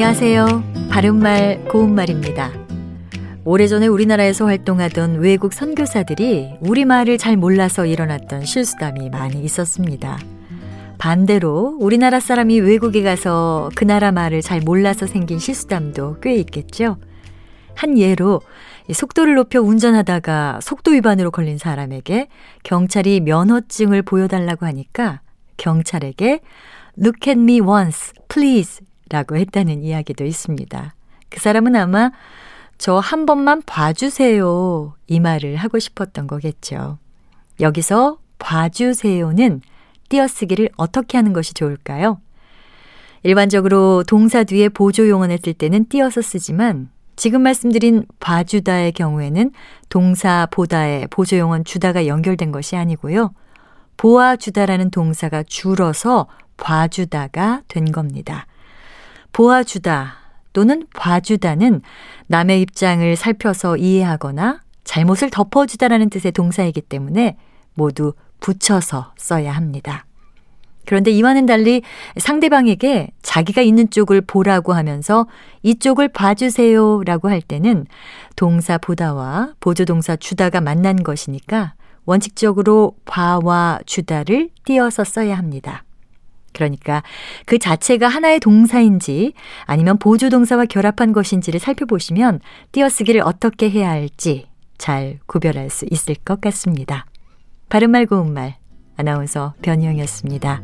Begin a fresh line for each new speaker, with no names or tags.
안녕하세요. 바른말 고운말입니다. 오래전에 우리나라에서 활동하던 외국 선교사들이 우리말을 잘 몰라서 일어났던 실수담이 많이 있었습니다. 반대로 우리나라 사람이 외국에 가서 그 나라 말을 잘 몰라서 생긴 실수담도 꽤 있겠죠. 한 예로 속도를 높여 운전하다가 속도 위반으로 걸린 사람에게 경찰이 면허증을 보여달라고 하니까 경찰에게 Look at me once, please 라고 했다는 이야기도 있습니다. 그 사람은 아마 저 한 번만 봐주세요. 이 말을 하고 싶었던 거겠죠. 여기서 봐주세요는 띄어쓰기를 어떻게 하는 것이 좋을까요? 일반적으로 동사 뒤에 보조 용어를 쓸 때는 띄어서 쓰지만 지금 말씀드린 봐주다의 경우에는 동사 보다에 보조 용어 주다가 연결된 것이 아니고요. 보아주다라는 동사가 줄어서 봐주다가 된 겁니다. 보아주다 또는 봐주다는 남의 입장을 살펴서 이해하거나 잘못을 덮어주다라는 뜻의 동사이기 때문에 모두 붙여서 써야 합니다. 그런데 이와는 달리 상대방에게 자기가 있는 쪽을 보라고 하면서 이쪽을 봐주세요 라고 할 때는 동사 보다와 보조동사 주다가 만난 것이니까 원칙적으로 봐와 주다를 띄어서 써야 합니다. 그러니까 그 자체가 하나의 동사인지 아니면 보조동사와 결합한 것인지를 살펴보시면 띄어쓰기를 어떻게 해야 할지 잘 구별할 수 있을 것 같습니다. 바른말 고운말 아나운서 변희영이었습니다.